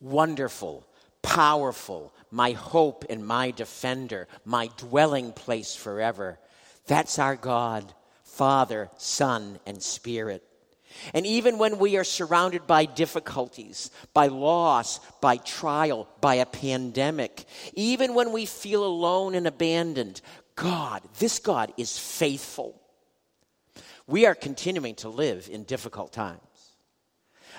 Wonderful, powerful, my hope and my defender, my dwelling place forever. That's our God, Father, Son, and Spirit. And even when we are surrounded by difficulties, by loss, by trial, by a pandemic, even when we feel alone and abandoned, God, this God is faithful. We are continuing to live in difficult times.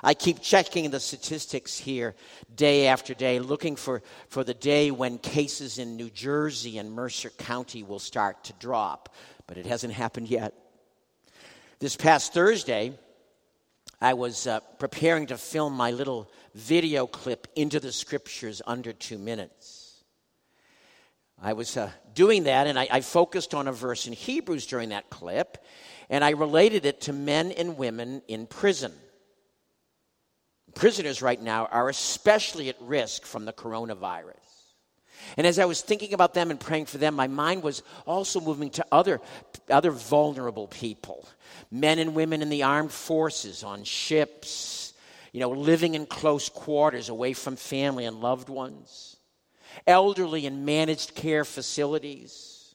I keep checking the statistics here day after day, looking for, for the day when cases in New Jersey and Mercer County will start to drop, but it hasn't happened yet. This past Thursday, I was uh, preparing to film my little video clip into the scriptures under two minutes. I was uh, doing that, and I, I focused on a verse in Hebrews during that clip, and I related it to men and women in prison. Prisoners right now are especially at risk from the coronavirus. And as I was thinking about them and praying for them, my mind was also moving to other, other vulnerable people. Men and women in the armed forces, on ships, you know, living in close quarters away from family and loved ones, elderly in managed care facilities,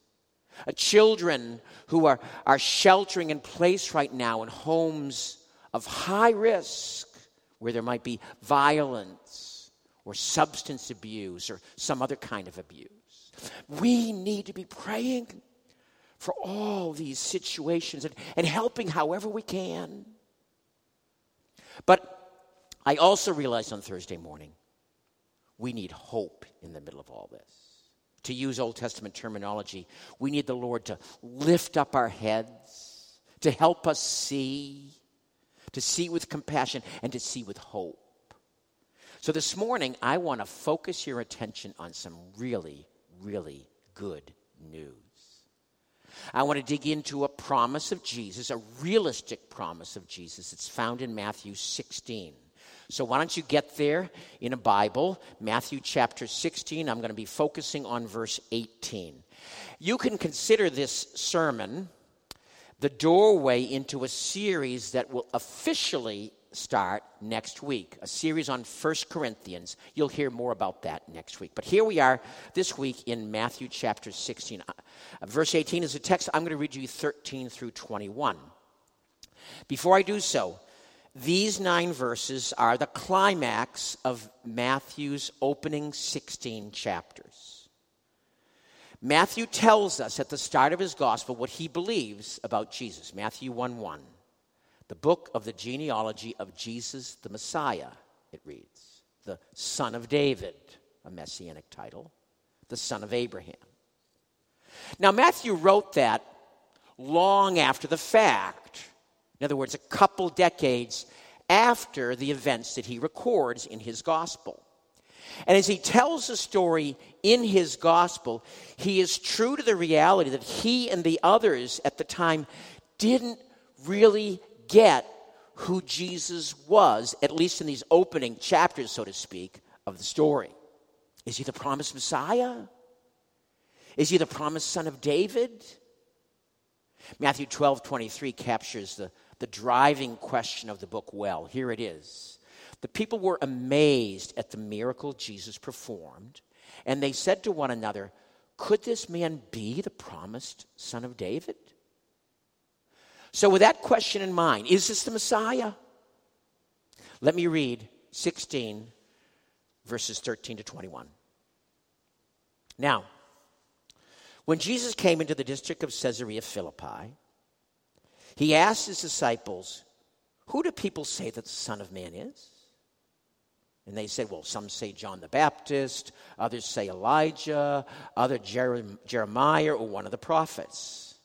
uh, children who are, are sheltering in place right now in homes of high risk where there might be violence or substance abuse or some other kind of abuse. We need to be praying for all these situations and, and helping however we can. But I also realized on Thursday morning we need hope in the middle of all this. To use Old Testament terminology, we need the Lord to lift up our heads, to help us see, to see with compassion, and to see with hope. So this morning, I want to focus your attention on some really, really good news. I want to dig into a promise of Jesus, a realistic promise of Jesus. It's found in Matthew 16. So why don't you get there in a Bible, Matthew chapter 16. I'm going to be focusing on verse 18. You can consider this sermon the doorway into a series that will officially start next week, a series on First Corinthians. You'll hear more about that next week. But here we are this week in Matthew chapter 16. Uh, verse 18 is a text. I'm going to read you 13 through 21. Before I do so, these nine verses are the climax of Matthew's opening 16 chapters. Matthew tells us at the start of his gospel what he believes about Jesus. Matthew 1 1 the book of the genealogy of Jesus the Messiah, it reads. The son of David, a messianic title, the son of Abraham. Now, Matthew wrote that long after the fact. In other words, a couple decades after the events that he records in his gospel. And as he tells the story in his gospel, he is true to the reality that he and the others at the time didn't really get who Jesus was, at least in these opening chapters, so to speak, of the story. Is he the promised Messiah? Is he the promised son of David? Matthew 12 23 captures the, the driving question of the book well. Here it is. The people were amazed at the miracle Jesus performed, and they said to one another, Could this man be the promised son of David? So, with that question in mind, is this the Messiah? Let me read 16, verses 13 to 21. Now, when Jesus came into the district of Caesarea Philippi, he asked his disciples, Who do people say that the Son of Man is? And they said, Well, some say John the Baptist, others say Elijah, other Jeremiah, or one of the prophets.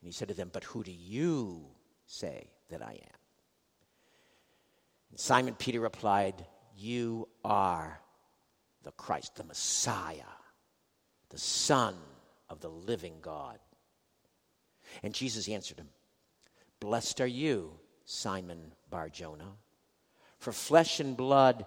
And he said to them, But who do you say that I am? And Simon Peter replied, You are the Christ, the Messiah, the Son of the living God. And Jesus answered him, Blessed are you, Simon Barjona, for flesh and blood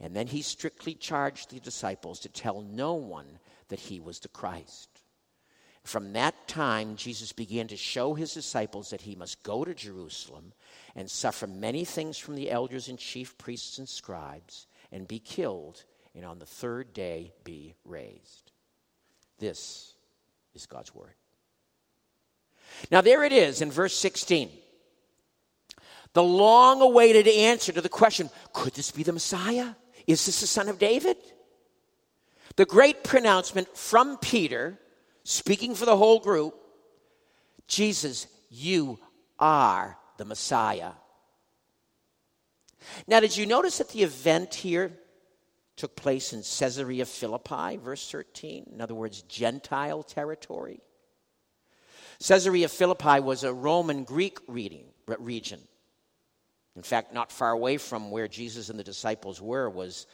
And then he strictly charged the disciples to tell no one that he was the Christ. From that time, Jesus began to show his disciples that he must go to Jerusalem and suffer many things from the elders and chief priests and scribes and be killed, and on the third day be raised. This is God's word. Now, there it is in verse 16. The long awaited answer to the question could this be the Messiah? Is this the son of David? The great pronouncement from Peter, speaking for the whole group Jesus, you are the Messiah. Now, did you notice that the event here took place in Caesarea Philippi, verse 13? In other words, Gentile territory. Caesarea Philippi was a Roman Greek reading, region. In fact, not far away from where Jesus and the disciples were was,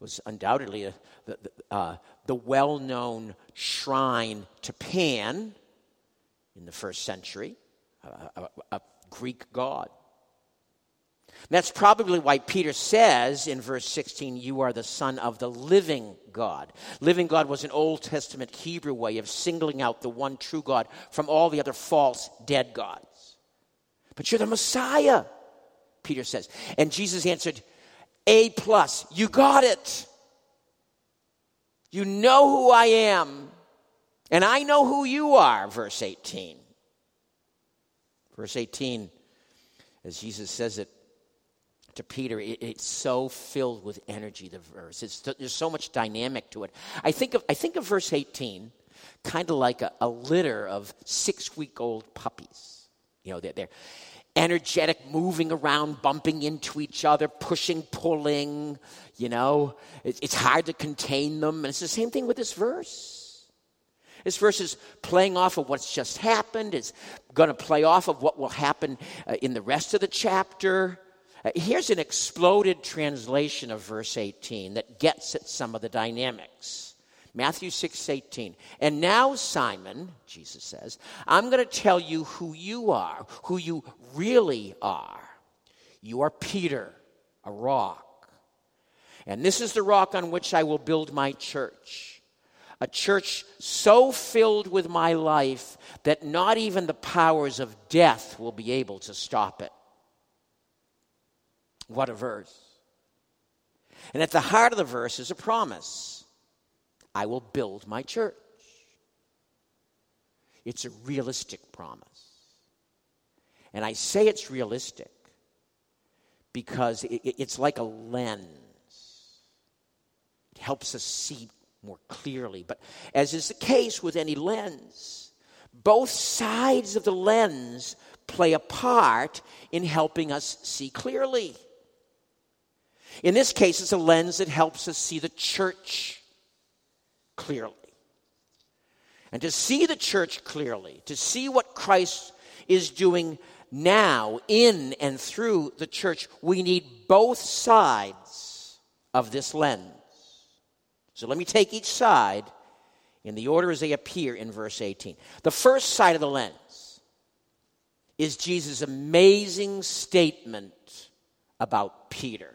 was undoubtedly a, the, uh, the well known shrine to Pan in the first century, a, a, a Greek god. That's probably why Peter says in verse 16, You are the Son of the living God. Living God was an Old Testament Hebrew way of singling out the one true God from all the other false, dead gods. But you're the Messiah, Peter says. And Jesus answered, A plus, you got it. You know who I am, and I know who you are, verse 18. Verse 18, as Jesus says it, to Peter, it, it's so filled with energy, the verse. It's, there's so much dynamic to it. I think of, I think of verse 18 kind of like a, a litter of six week old puppies. You know, they're, they're energetic, moving around, bumping into each other, pushing, pulling. You know, it, it's hard to contain them. And it's the same thing with this verse. This verse is playing off of what's just happened. It's going to play off of what will happen uh, in the rest of the chapter. Uh, here's an exploded translation of verse 18 that gets at some of the dynamics. Matthew 6 18. And now, Simon, Jesus says, I'm going to tell you who you are, who you really are. You are Peter, a rock. And this is the rock on which I will build my church. A church so filled with my life that not even the powers of death will be able to stop it. What a verse. And at the heart of the verse is a promise I will build my church. It's a realistic promise. And I say it's realistic because it's like a lens. It helps us see more clearly. But as is the case with any lens, both sides of the lens play a part in helping us see clearly. In this case, it's a lens that helps us see the church clearly. And to see the church clearly, to see what Christ is doing now in and through the church, we need both sides of this lens. So let me take each side in the order as they appear in verse 18. The first side of the lens is Jesus' amazing statement about Peter.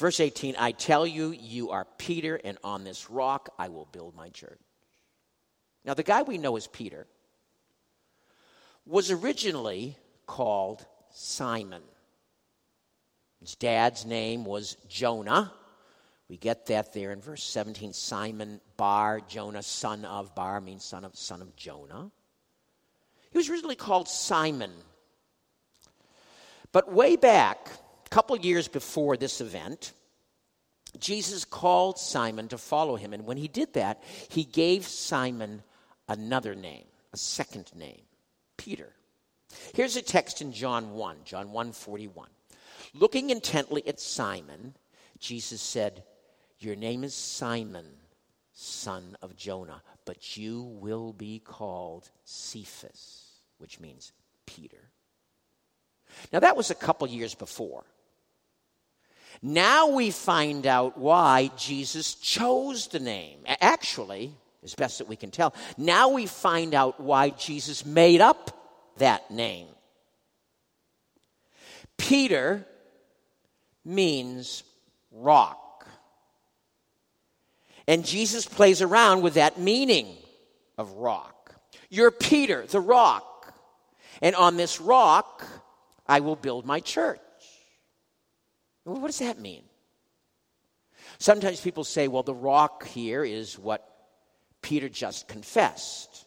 Verse 18 I tell you, you are Peter, and on this rock I will build my church. Now, the guy we know as Peter was originally called Simon. His dad's name was Jonah. We get that there in verse 17. Simon Bar, Jonah, son of Bar means son of son of Jonah. He was originally called Simon. But way back, couple years before this event, Jesus called Simon to follow him. And when he did that, he gave Simon another name, a second name, Peter. Here's a text in John 1, John 1 41. Looking intently at Simon, Jesus said, Your name is Simon, son of Jonah, but you will be called Cephas, which means Peter. Now, that was a couple years before. Now we find out why Jesus chose the name. Actually, as best that we can tell, now we find out why Jesus made up that name. Peter means rock. And Jesus plays around with that meaning of rock. You're Peter, the rock. And on this rock, I will build my church. What does that mean? Sometimes people say, well, the rock here is what Peter just confessed.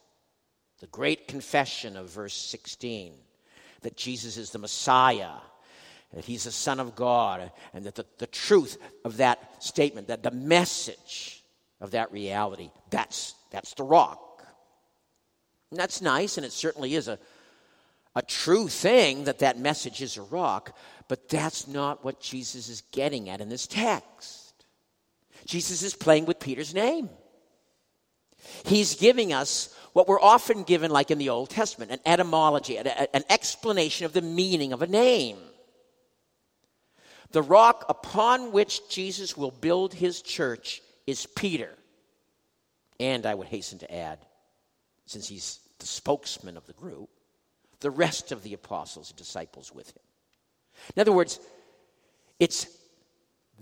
The great confession of verse 16 that Jesus is the Messiah, that he's the Son of God, and that the, the truth of that statement, that the message of that reality, that's, that's the rock. And that's nice, and it certainly is a, a true thing that that message is a rock, but that's not what Jesus is getting at in this text. Jesus is playing with Peter's name. He's giving us what we're often given, like in the Old Testament, an etymology, an explanation of the meaning of a name. The rock upon which Jesus will build his church is Peter. And I would hasten to add, since he's the spokesman of the group, the rest of the apostles and disciples with him. In other words, it's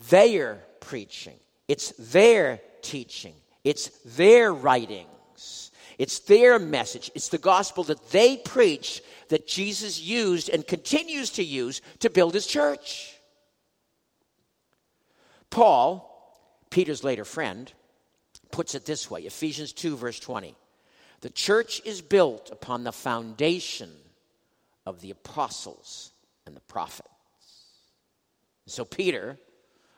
their preaching, it's their teaching, it's their writings, it's their message, it's the gospel that they preach that Jesus used and continues to use to build his church. Paul, Peter's later friend, puts it this way Ephesians 2, verse 20. The church is built upon the foundation of the apostles and the prophets. So Peter,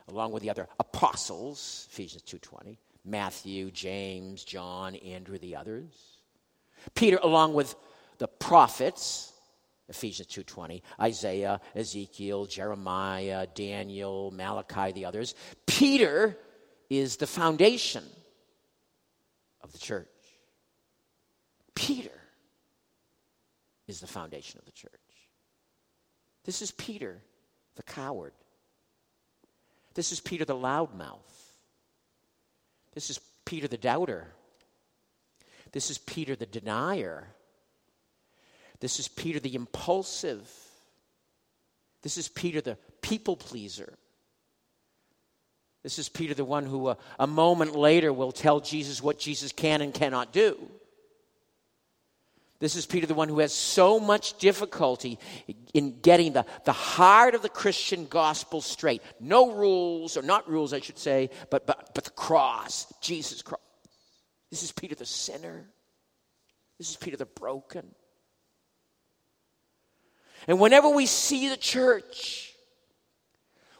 along with the other apostles, Ephesians 2:20, Matthew, James, John, Andrew, the others. Peter, along with the prophets, Ephesians 2:20, Isaiah, Ezekiel, Jeremiah, Daniel, Malachi, the others. Peter is the foundation of the church. Peter is the foundation of the church. This is Peter, the coward. This is Peter, the loudmouth. This is Peter the doubter. This is Peter the denier. This is Peter the impulsive. This is Peter the people pleaser. This is Peter the one who, uh, a moment later, will tell Jesus what Jesus can and cannot do. This is Peter, the one who has so much difficulty in getting the, the heart of the Christian gospel straight. No rules, or not rules, I should say, but, but, but the cross, Jesus' cross. This is Peter the sinner. This is Peter the broken. And whenever we see the church,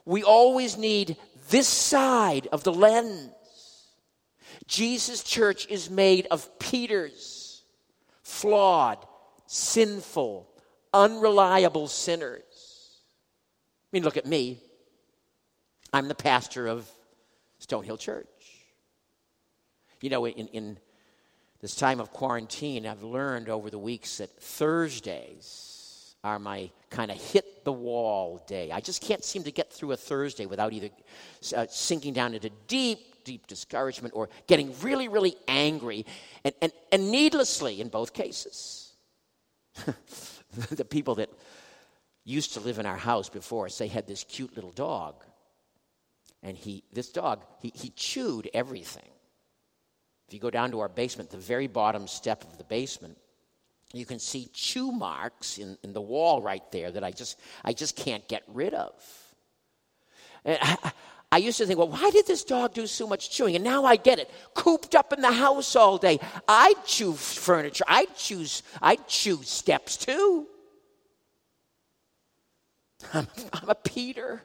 we always need this side of the lens. Jesus' church is made of Peter's flawed, sinful, unreliable sinners. I mean, look at me. I'm the pastor of Stonehill Church. You know, in, in this time of quarantine, I've learned over the weeks that Thursdays are my kind of hit the wall day. I just can't seem to get through a Thursday without either uh, sinking down into deep deep discouragement or getting really, really angry, and, and, and needlessly in both cases. the people that used to live in our house before us, they had this cute little dog. And he, this dog, he, he chewed everything. If you go down to our basement, the very bottom step of the basement, you can see chew marks in, in the wall right there that I just, I just can't get rid of. And I, I used to think, well, why did this dog do so much chewing? And now I get it. Cooped up in the house all day. I chew furniture. I choose I chew steps too. I'm, I'm a Peter.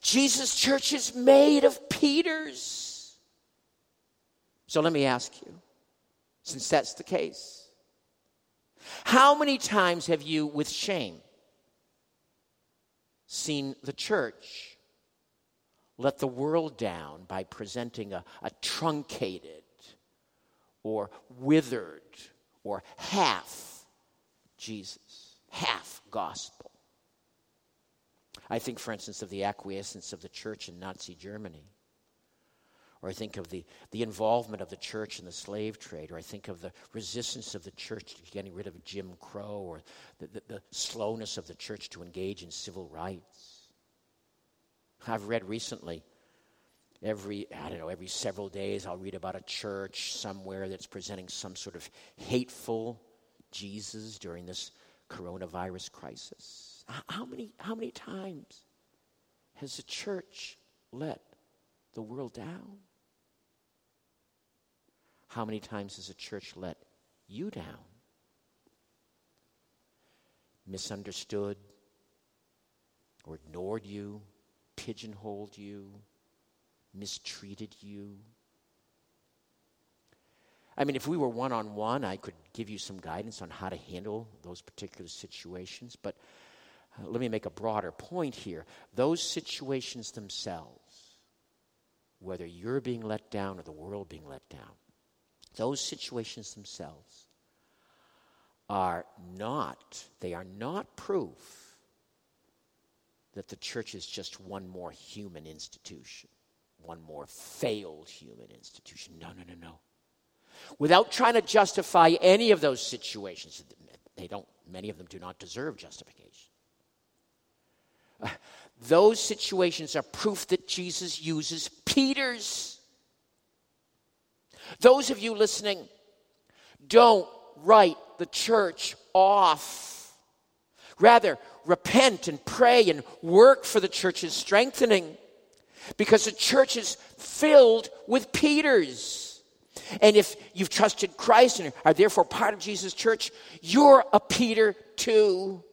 Jesus' church is made of Peters. So let me ask you, since that's the case, how many times have you, with shame, seen the church let the world down by presenting a, a truncated or withered or half Jesus, half gospel. I think, for instance, of the acquiescence of the church in Nazi Germany. Or I think of the, the involvement of the church in the slave trade. Or I think of the resistance of the church to getting rid of Jim Crow. Or the, the, the slowness of the church to engage in civil rights. I've read recently every i don't know every several days i'll read about a church somewhere that's presenting some sort of hateful jesus during this coronavirus crisis. How many how many times has the church let the world down? How many times has the church let you down? Misunderstood or ignored you pigeonholed you mistreated you? I mean, if we were one on one, I could give you some guidance on how to handle those particular situations. But uh, let me make a broader point here. Those situations themselves, whether you're being let down or the world being let down, those situations themselves are not, they are not proof that the church is just one more human institution one more failed human institution. No, no, no, no. Without trying to justify any of those situations, they don't, many of them do not deserve justification. Uh, those situations are proof that Jesus uses Peter's. Those of you listening, don't write the church off. Rather, repent and pray and work for the church's strengthening because the church is filled with Peters. And if you've trusted Christ and are therefore part of Jesus' church, you're a Peter too.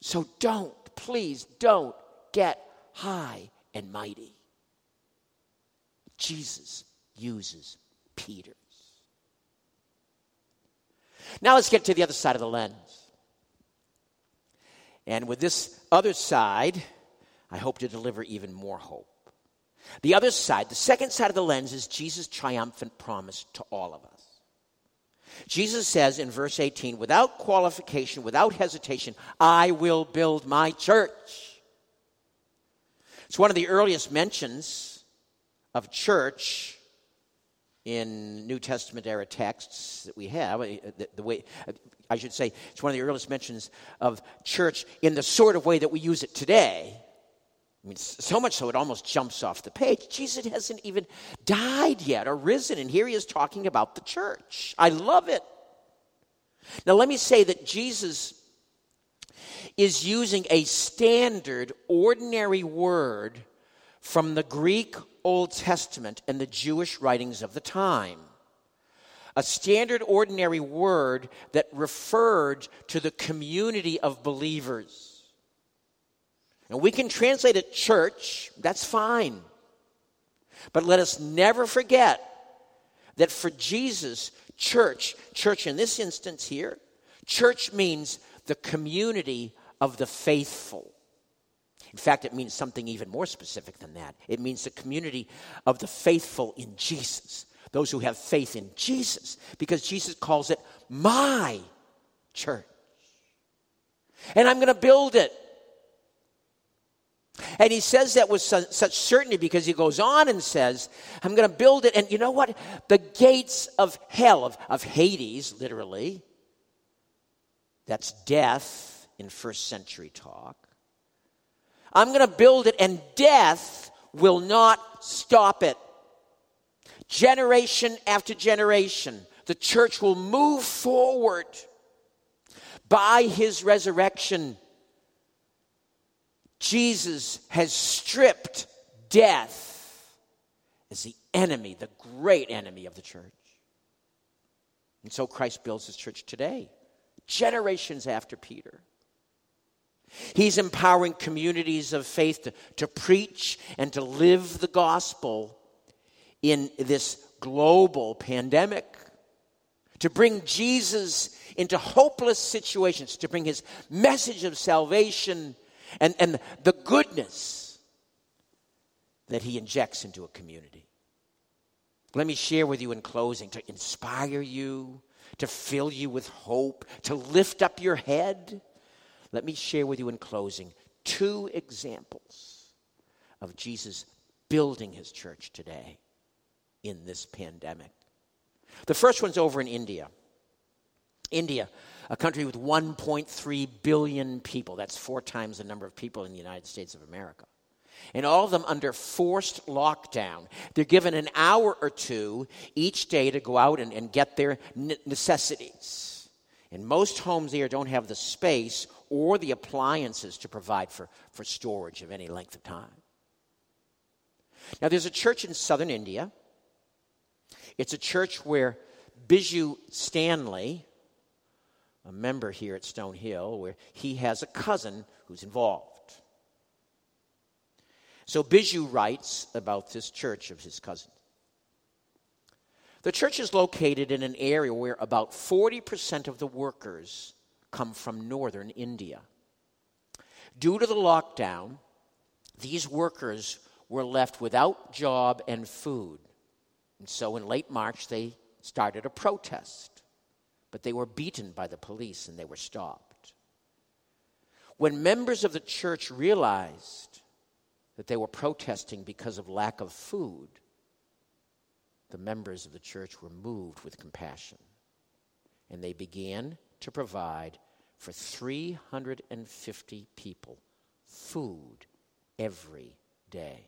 So don't, please don't get high and mighty. Jesus uses Peters. Now let's get to the other side of the lens. And with this other side, I hope to deliver even more hope. The other side, the second side of the lens, is Jesus' triumphant promise to all of us. Jesus says in verse 18, without qualification, without hesitation, I will build my church. It's one of the earliest mentions of church in New Testament era texts that we have. Uh, the, the, way I should say, it's one of the earliest mentions of church in the sort of way that we use it today. I mean, so much so it almost jumps off the page. Jesus hasn't even died yet or risen, and here he is talking about the church. I love it. Now, let me say that Jesus is using a standard, ordinary word from the Greek Old Testament and the Jewish writings of the time. A standard, ordinary word that referred to the community of believers. And we can translate it church, that's fine. But let us never forget that for Jesus, church, church in this instance here, church means the community of the faithful. In fact, it means something even more specific than that. It means the community of the faithful in Jesus, those who have faith in Jesus, because Jesus calls it my church. And I'm going to build it. And he says that with such certainty because he goes on and says, I'm going to build it. And you know what? The gates of hell, of, of Hades, literally, that's death in first century talk. I'm going to build it, and death will not stop it. Generation after generation, the church will move forward by his resurrection Jesus has stripped death as the enemy, the great enemy of the church. And so Christ builds his church today, generations after Peter. He's empowering communities of faith to, to preach and to live the gospel in this global pandemic, to bring Jesus into hopeless situations, to bring his message of salvation and, and the goodness that he injects into a community. Let me share with you in closing to inspire you, to fill you with hope, to lift up your head. Let me share with you in closing two examples of Jesus building his church today in this pandemic. The first one's over in India. India, a country with 1.3 billion people. That's four times the number of people in the United States of America. And all of them under forced lockdown. They're given an hour or two each day to go out and, and get their necessities. And most homes there don't have the space or the appliances to provide for, for storage of any length of time. Now, there's a church in southern India. It's a church where Biju Stanley, a member here at Stonehill, where he has a cousin who's involved. So Biju writes about this church of his cousin. The church is located in an area where about 40% of the workers come from northern India. Due to the lockdown, these workers were left without job and food. And so in late March, they started a protest. But they were beaten by the police and they were stopped. When members of the church realized that they were protesting because of lack of food, the members of the church were moved with compassion. And they began to provide for 350 people food every day.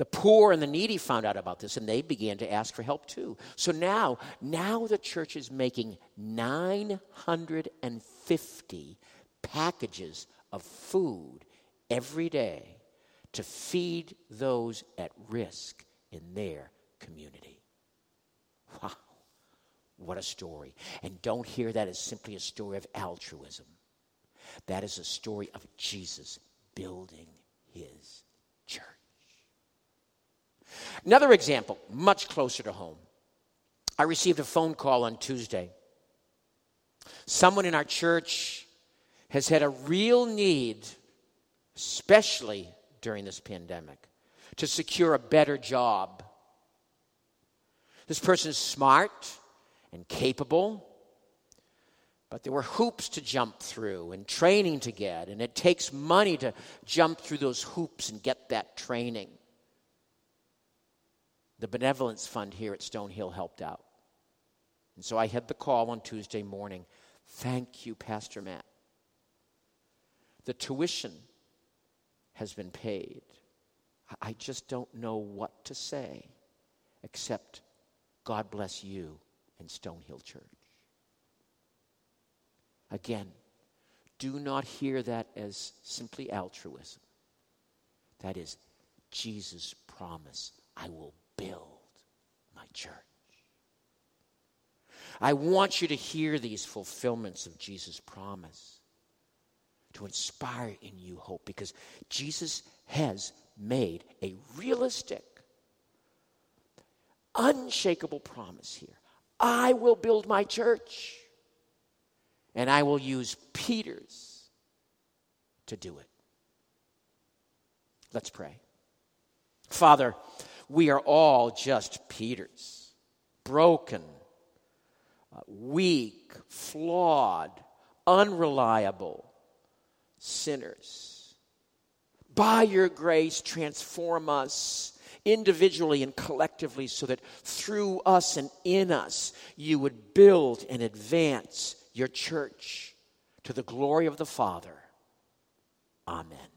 The poor and the needy found out about this and they began to ask for help too. So now, now the church is making 950 packages of food every day to feed those at risk in their community. Wow. What a story. And don't hear that as simply a story of altruism. That is a story of Jesus building his. Another example, much closer to home. I received a phone call on Tuesday. Someone in our church has had a real need, especially during this pandemic, to secure a better job. This person is smart and capable, but there were hoops to jump through and training to get, and it takes money to jump through those hoops and get that training the benevolence fund here at Stonehill helped out. And so I had the call on Tuesday morning. Thank you, Pastor Matt. The tuition has been paid. I just don't know what to say except God bless you and Stonehill Church. Again, do not hear that as simply altruism. That is Jesus' promise I will build my church. I want you to hear these fulfillments of Jesus' promise to inspire in you hope because Jesus has made a realistic, unshakable promise here. I will build my church and I will use Peter's to do it. Let's pray. Father, we are all just Peters, broken, uh, weak, flawed, unreliable sinners. By your grace, transform us individually and collectively so that through us and in us you would build and advance your church to the glory of the Father. Amen.